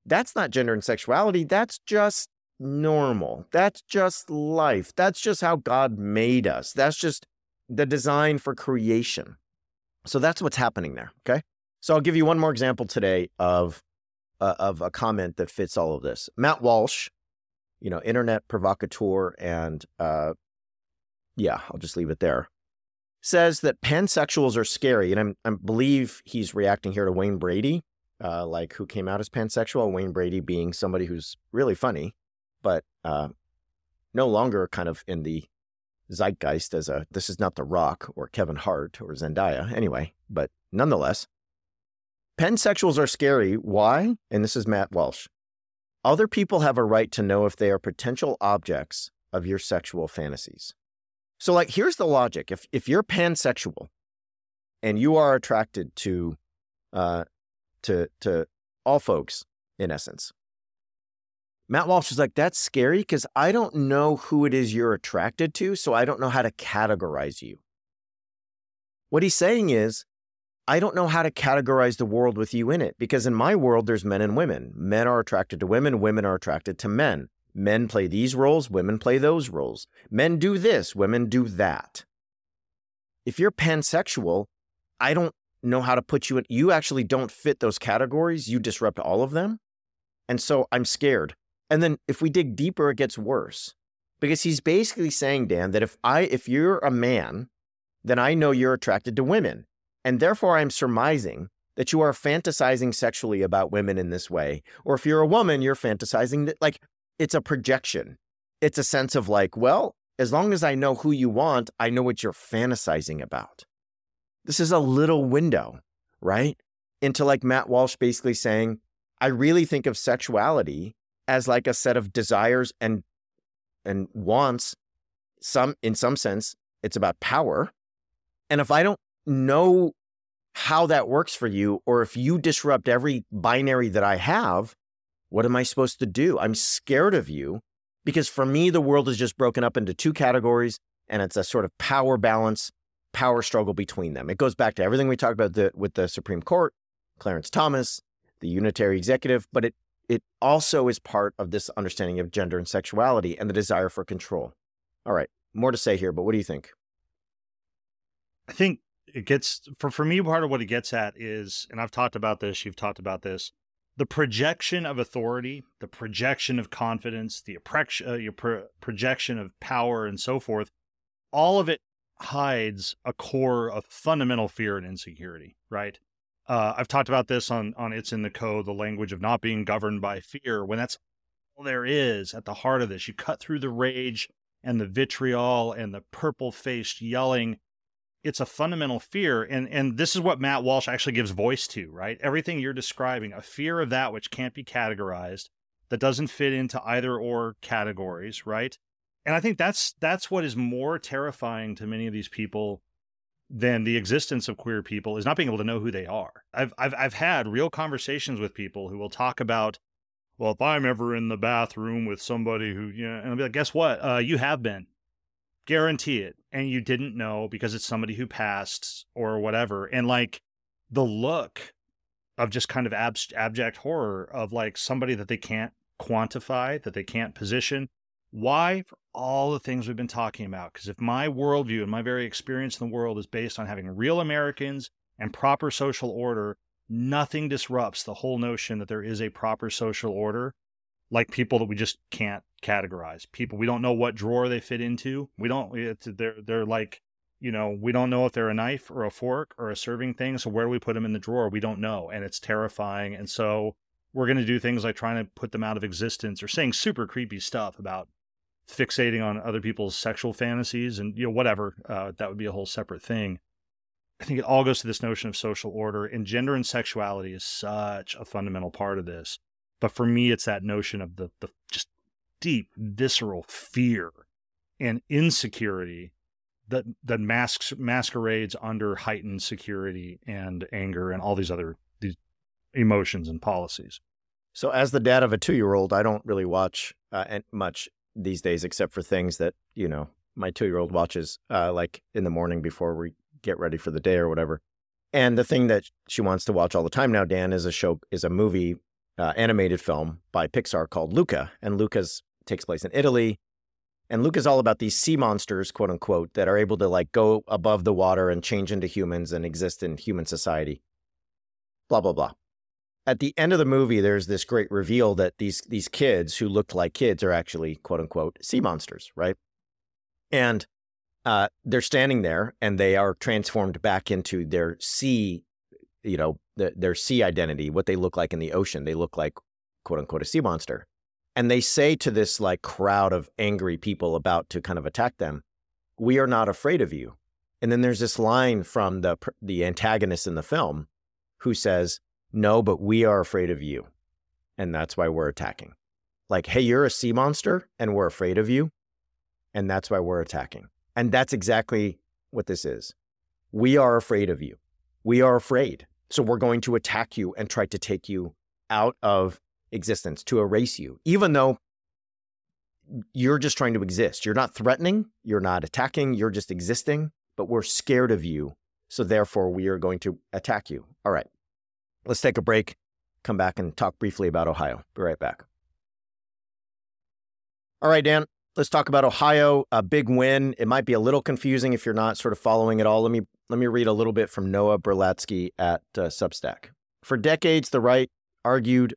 That's not gender and sexuality. That's just normal. That's just life. That's just how God made us. That's just the design for creation. So that's what's happening there. Okay. So I'll give you one more example today of uh, of a comment that fits all of this. Matt Walsh, you know, internet provocateur, and uh, yeah, I'll just leave it there. Says that pansexuals are scary, and I'm, I believe he's reacting here to Wayne Brady, uh, like who came out as pansexual. Wayne Brady being somebody who's really funny, but uh, no longer kind of in the zeitgeist as a this is not The Rock or Kevin Hart or Zendaya anyway, but nonetheless, Pansexuals are scary. Why? And this is Matt Walsh. Other people have a right to know if they are potential objects of your sexual fantasies. So, like, here's the logic: if if you're pansexual and you are attracted to, uh, to to all folks, in essence, Matt Walsh is like, that's scary because I don't know who it is you're attracted to, so I don't know how to categorize you. What he's saying is, I don't know how to categorize the world with you in it because in my world, there's men and women. Men are attracted to women, women are attracted to men. Men play these roles, women play those roles. Men do this, women do that. If you're pansexual, I don't know how to put you in. You actually don't fit those categories. You disrupt all of them. And so I'm scared. And then if we dig deeper, it gets worse because he's basically saying, Dan, that if I, if you're a man, then I know you're attracted to women. And therefore, I'm surmising that you are fantasizing sexually about women in this way. Or if you're a woman, you're fantasizing that, like, it's a projection. It's a sense of, like, well, as long as I know who you want, I know what you're fantasizing about. This is a little window, right? Into like Matt Walsh basically saying, I really think of sexuality as like a set of desires and and wants. Some in some sense, it's about power. And if I don't know how that works for you, or if you disrupt every binary that I have, what am I supposed to do? I'm scared of you because for me, the world is just broken up into two categories and it's a sort of power balance, power struggle between them. It goes back to everything we talked about the, with the Supreme Court, Clarence Thomas, the unitary executive, but it it also is part of this understanding of gender and sexuality and the desire for control. All right, more to say here, but what do you think?
I think it gets for for me part of what it gets at is, and I've talked about this, you've talked about this, the projection of authority, the projection of confidence, the uh, your pro- projection of power, and so forth. All of it hides a core of fundamental fear and insecurity, right? Uh, I've talked about this on on it's in the code, the language of not being governed by fear. When that's all there is at the heart of this, you cut through the rage and the vitriol and the purple faced yelling it's a fundamental fear and and this is what Matt Walsh actually gives voice to, right? Everything you're describing, a fear of that which can't be categorized, that doesn't fit into either or categories, right? And I think that's that's what is more terrifying to many of these people than the existence of queer people is not being able to know who they are. I've I've I've had real conversations with people who will talk about, well, if I'm ever in the bathroom with somebody who, you know, and I'll be like, guess what? Uh, you have been guarantee it and you didn't know because it's somebody who passed or whatever. And like the look of just kind of ab- abject horror of like somebody that they can't quantify that they can't position. Why for all the things we've been talking about because if my worldview and my very experience in the world is based on having real americans and proper social order nothing disrupts the whole notion that there is a proper social order like people that we just can't categorize. People we don't know what drawer they fit into. We don't. They're they're like you know we don't know if they're a knife or a fork or a serving thing. So where do we put them in the drawer? We don't know, and it's terrifying. And so we're going to do things like trying to put them out of existence or saying super creepy stuff about fixating on other people's sexual fantasies and you know whatever. Uh, that would be a whole separate thing. I think it all goes to this notion of social order, and gender and sexuality is such a fundamental part of this. But for me, it's that notion of the the just deep, visceral fear and insecurity that that masks masquerades under heightened security and anger and all these other these emotions and policies.
So, as the dad of a two-year-old, I don't really watch uh, much these days, except for things that you know my two-year-old watches, uh, like in the morning before we get ready for the day or whatever. And the thing that she wants to watch all the time now, Dan, is a show, is a movie, uh, animated film by Pixar called Luca, and Luca's takes place in Italy. And Luke is all about these sea monsters, quote unquote, that are able to like go above the water and change into humans and exist in human society. Blah blah blah. At the end of the movie, there's this great reveal that these these kids who looked like kids are actually quote unquote sea monsters, right? And uh, they're standing there and they are transformed back into their sea, you know, the, their sea identity, what they look like in the ocean. They look like quote unquote a sea monster. And they say to this like crowd of angry people about to kind of attack them, "We are not afraid of you." And then there's this line from the the antagonist in the film who says, "No, but we are afraid of you." And that's why we're attacking. Like, "Hey, you're a sea monster and we're afraid of you." And that's why we're attacking. And that's exactly what this is. We are afraid of you. We are afraid. So we're going to attack you and try to take you out of existence, to erase you, even though you're just trying to exist. You're not threatening, you're not attacking, you're just existing, but we're scared of you. So therefore, we are going to attack you. All right, let's take a break, come back and talk briefly about Ohio. Be right back. All right, Dan, let's talk about Ohio. A big win. It might be a little confusing if you're not sort of following it all. Let me let me read a little bit from Noah Berlatsky at uh, Substack. For decades, the right argued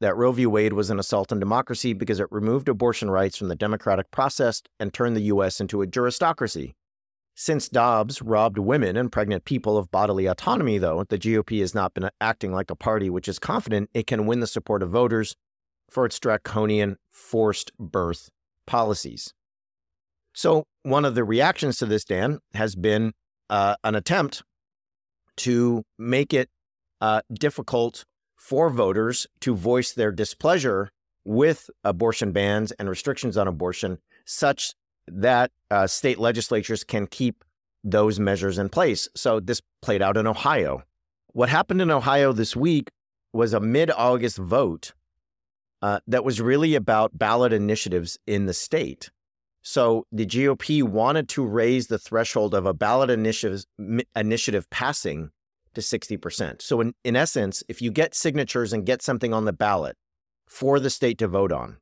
that Roe v. Wade was an assault on democracy because it removed abortion rights from the democratic process and turned the U.S. into a juristocracy. Since Dobbs robbed women and pregnant people of bodily autonomy, though, the GOP has not been acting like a party which is confident it can win the support of voters for its draconian forced birth policies. So, one of the reactions to this, Dan, has been uh, an attempt to make it uh, difficult for voters to voice their displeasure with abortion bans and restrictions on abortion, such that uh, state legislatures can keep those measures in place. So this played out in Ohio. What happened in Ohio this week was a mid August vote uh, that was really about ballot initiatives in the state. So the GOP wanted to raise the threshold of a ballot initiative, initiative passing to 60%. So, in, in essence, if you get signatures and get something on the ballot for the state to vote on,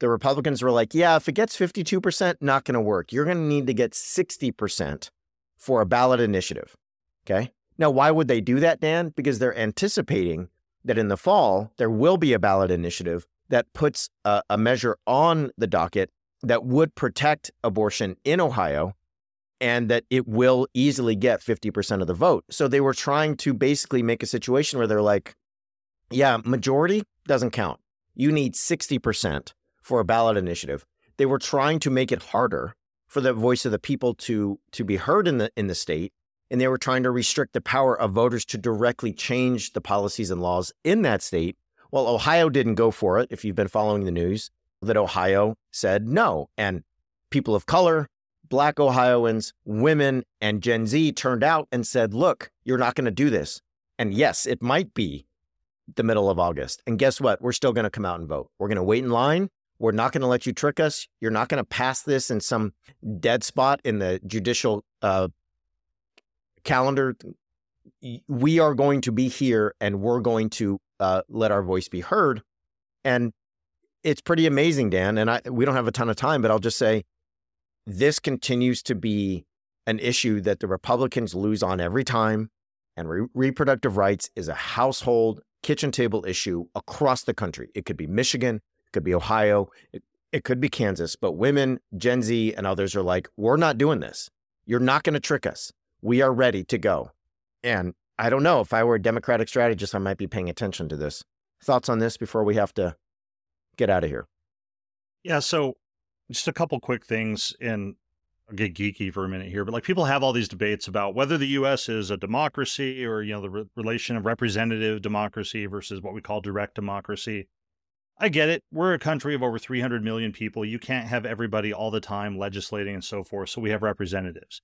the Republicans were like, yeah, if it gets 52%, not going to work. You're going to need to get 60% for a ballot initiative. Okay. Now, why would they do that, Dan? Because they're anticipating that in the fall, there will be a ballot initiative that puts a, a measure on the docket that would protect abortion in Ohio and that it will easily get 50% of the vote. So they were trying to basically make a situation where they're like, yeah, majority doesn't count. You need 60% for a ballot initiative. They were trying to make it harder for the voice of the people to to be heard in the in the state and they were trying to restrict the power of voters to directly change the policies and laws in that state. Well, Ohio didn't go for it if you've been following the news that Ohio said no and people of color, black Ohioans, women and Gen Z turned out and said, "Look, you're not going to do this." And yes, it might be the middle of August. And guess what? We're still going to come out and vote. We're going to wait in line we're not going to let you trick us. You're not going to pass this in some dead spot in the judicial uh, calendar. We are going to be here and we're going to uh, let our voice be heard. And it's pretty amazing, Dan. And I, we don't have a ton of time, but I'll just say this continues to be an issue that the Republicans lose on every time. And re- reproductive rights is a household kitchen table issue across the country. It could be Michigan, it could be Ohio, it, it could be Kansas, but women, Gen Z, and others are like, we're not doing this. You're not going to trick us. We are ready to go. And I don't know if I were a Democratic strategist, I might be paying attention to this. Thoughts on this before we have to get out of here?
Yeah. So, just a couple quick things, and I'll get geeky for a minute here, but like people have all these debates about whether the U.S. is a democracy or, you know, the re- relation of representative democracy versus what we call direct democracy. I get it. We're a country of over 300 million people. You can't have everybody all the time legislating and so forth. So we have representatives.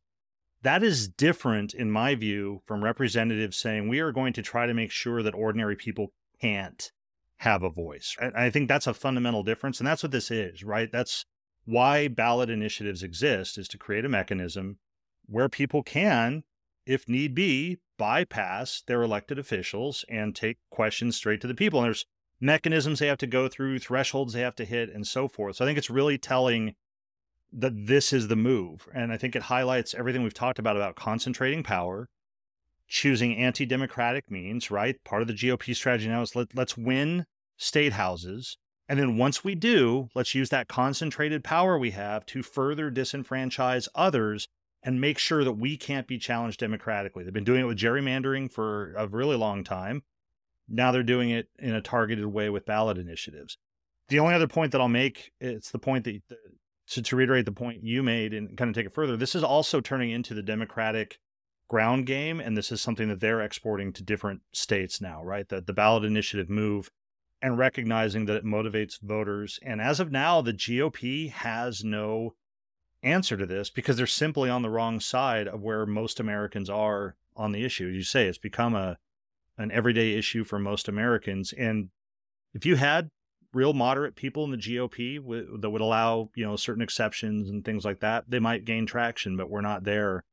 That is different, in my view, from representatives saying we are going to try to make sure that ordinary people can't have a voice. I think that's a fundamental difference. And that's what this is, right? That's why ballot initiatives exist, is to create a mechanism where people can, if need be, bypass their elected officials and take questions straight to the people. And there's mechanisms they have to go through, thresholds they have to hit, and so forth. So I think it's really telling that this is the move. And I think it highlights everything we've talked about about concentrating power, choosing anti democratic means, right? Part of the GOP strategy now is let, let's win state houses. And then once we do, let's use that concentrated power we have to further disenfranchise others and make sure that we can't be challenged democratically. They've been doing it with gerrymandering for a really long time. Now they're doing it in a targeted way with ballot initiatives. The only other point that I'll make, it's the point that, to, to reiterate the point you made and kind of take it further, this is also turning into the Democratic ground game. And this is something that they're exporting to different states now, right? The, the ballot initiative move and recognizing that it motivates voters. And as of now, the GOP has no answer to this because they're simply on the wrong side of where most Americans are on the issue. You say it's become a an everyday issue for most Americans. And if you had real moderate people in the GOP w- that would allow, you know, certain exceptions and things like that, they might gain traction, but we're not there.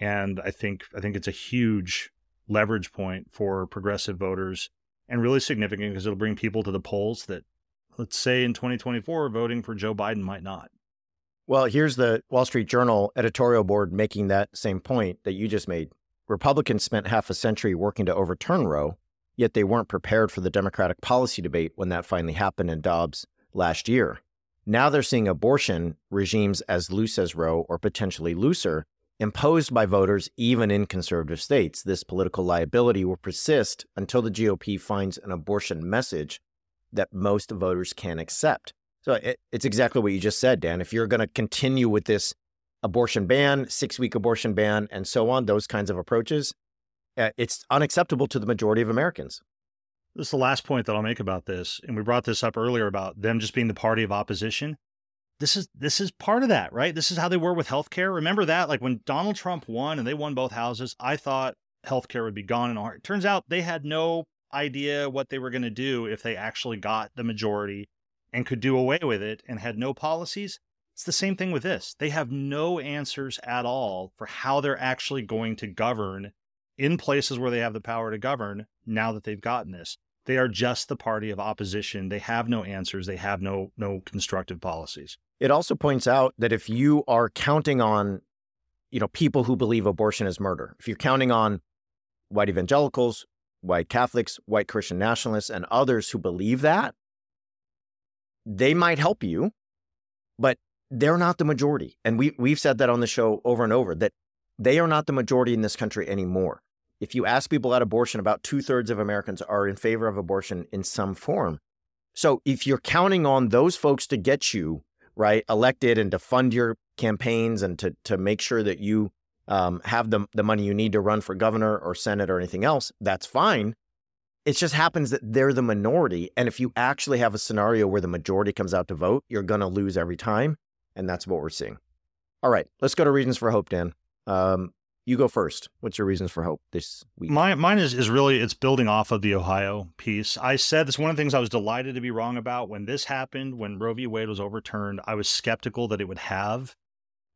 And I think I think it's a huge leverage point for progressive voters and really significant because it'll bring people to the polls that let's say in 2024 voting for Joe Biden might not.
Well, here's the Wall Street Journal editorial board making that same point that you just made. Republicans spent half a century working to overturn Roe, yet they weren't prepared for the Democratic policy debate when that finally happened in Dobbs last year. Now they're seeing abortion regimes as loose as Roe or potentially looser, imposed by voters even in conservative states. This political liability will persist until the GOP finds an abortion message that most voters can accept. So it, it's exactly what you just said, Dan. If you're going to continue with this abortion ban, six week abortion ban, and so on, those kinds of approaches, uh, it's unacceptable to the majority of Americans.
This is the last point that I'll make about this, and we brought this up earlier about them just being the party of opposition. This is this is part of that, right? This is how they were with healthcare. Remember that, like when Donald Trump won and they won both houses, I thought healthcare would be gone in a heart. Turns out they had no idea what they were going to do if they actually got the majority and could do away with it and had no policies. It's the same thing with this. They have no answers at all for how they're actually going to govern in places where they have the power to govern now that they've gotten this. They are just the party of opposition. They have no answers. They have no no constructive policies.
It also points out that if you are counting on you know people who believe abortion is murder, if you're counting on white evangelicals, white Catholics, white Christian nationalists and others who believe that, they might help you, but they're not the majority. And we we've said that on the show over and over that they are not the majority in this country anymore. If you ask people about abortion, about two thirds of Americans are in favor of abortion in some form. So if you're counting on those folks to get you right elected and to fund your campaigns and to to make sure that you um, have the the money you need to run for governor or senate or anything else, that's fine. It just happens that they're the minority, and if you actually have a scenario where the majority comes out to vote, you're going to lose every time, and that's what we're seeing. All right, let's go to reasons for hope, Dan. Um, you go first. What's your reasons for hope this week?
My, mine is, is really it's building off of the Ohio piece. I said this one of the things I was delighted to be wrong about when this happened, when Roe v. Wade was overturned. I was skeptical that it would have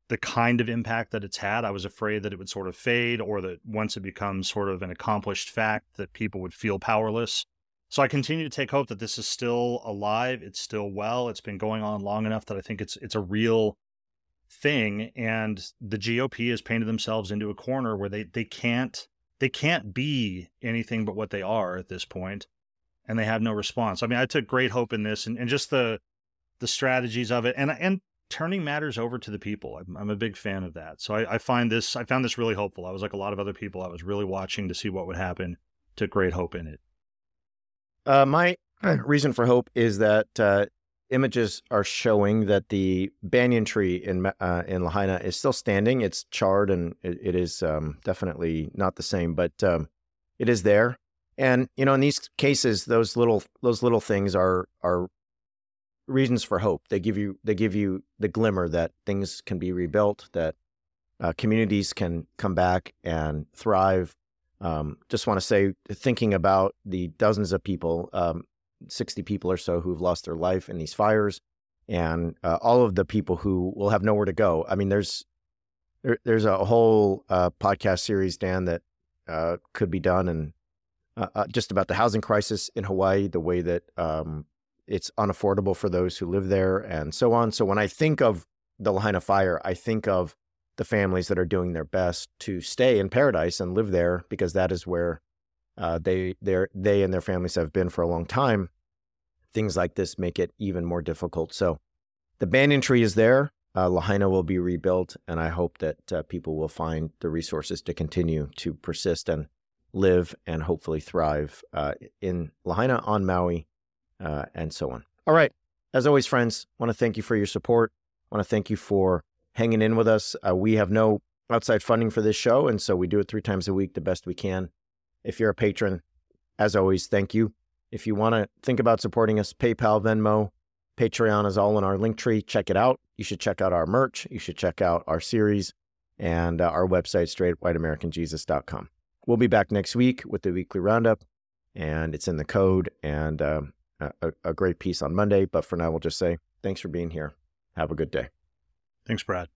the kind of impact that it's had. I was afraid that it would sort of fade, or that once it becomes sort of an accomplished fact, that people would feel powerless. So I continue to take hope that this is still alive. It's still well. It's been going on long enough that I think it's it's a real thing and the GOP has painted themselves into a corner where they they can't they can't be anything but what they are at this point and they have no response. I mean, I took great hope in this and, and just the the strategies of it and and turning matters over to the people. I'm, I'm a big fan of that. So I, I find this I found this really hopeful. I was like a lot of other people. I was really watching to see what would happen. Took great hope in it.
Uh, my <clears throat> reason for hope is that uh, images are showing that the banyan tree in uh, in Lahaina is still standing. It's charred and it, it is um, definitely not the same, but um, it is there. And you know, in these cases, those little those little things are are reasons for hope. They give you they give you the glimmer that things can be rebuilt, that uh, communities can come back and thrive. Um, just want to say, thinking about the dozens of people um, 60 people or so who've lost their life in these fires and uh, all of the people who will have nowhere to go. I mean, there's there, there's a whole uh, podcast series, Dan, that uh, could be done and uh, uh, just about the housing crisis in Hawaii, the way that um, it's unaffordable for those who live there, and so on. So when I think of the Lahaina fire, I think of the families that are doing their best to stay in paradise and live there because that is where uh, they they and their families have been for a long time. Things like this make it even more difficult. So the banyan tree is there. Uh, Lahaina will be rebuilt, and I hope that uh, people will find the resources to continue to persist and live and hopefully thrive uh, in Lahaina, on Maui, uh, and so on. All right. As always, friends, want to thank you for your support. want to thank you for hanging in with us. Uh, we have no outside funding for this show, and so we do it three times a week the best we can. If you're a patron, as always, thank you. If you want to think about supporting us, PayPal, Venmo, Patreon is all in our link tree. Check it out. You should check out our merch. You should check out our series and uh, our website, straightwhiteamericanjesus.com. We'll be back next week with the weekly roundup, and it's in the code and um, a, a great piece on Monday. But for now, we'll just say thanks for being here. Have a good day.
Thanks, Brad.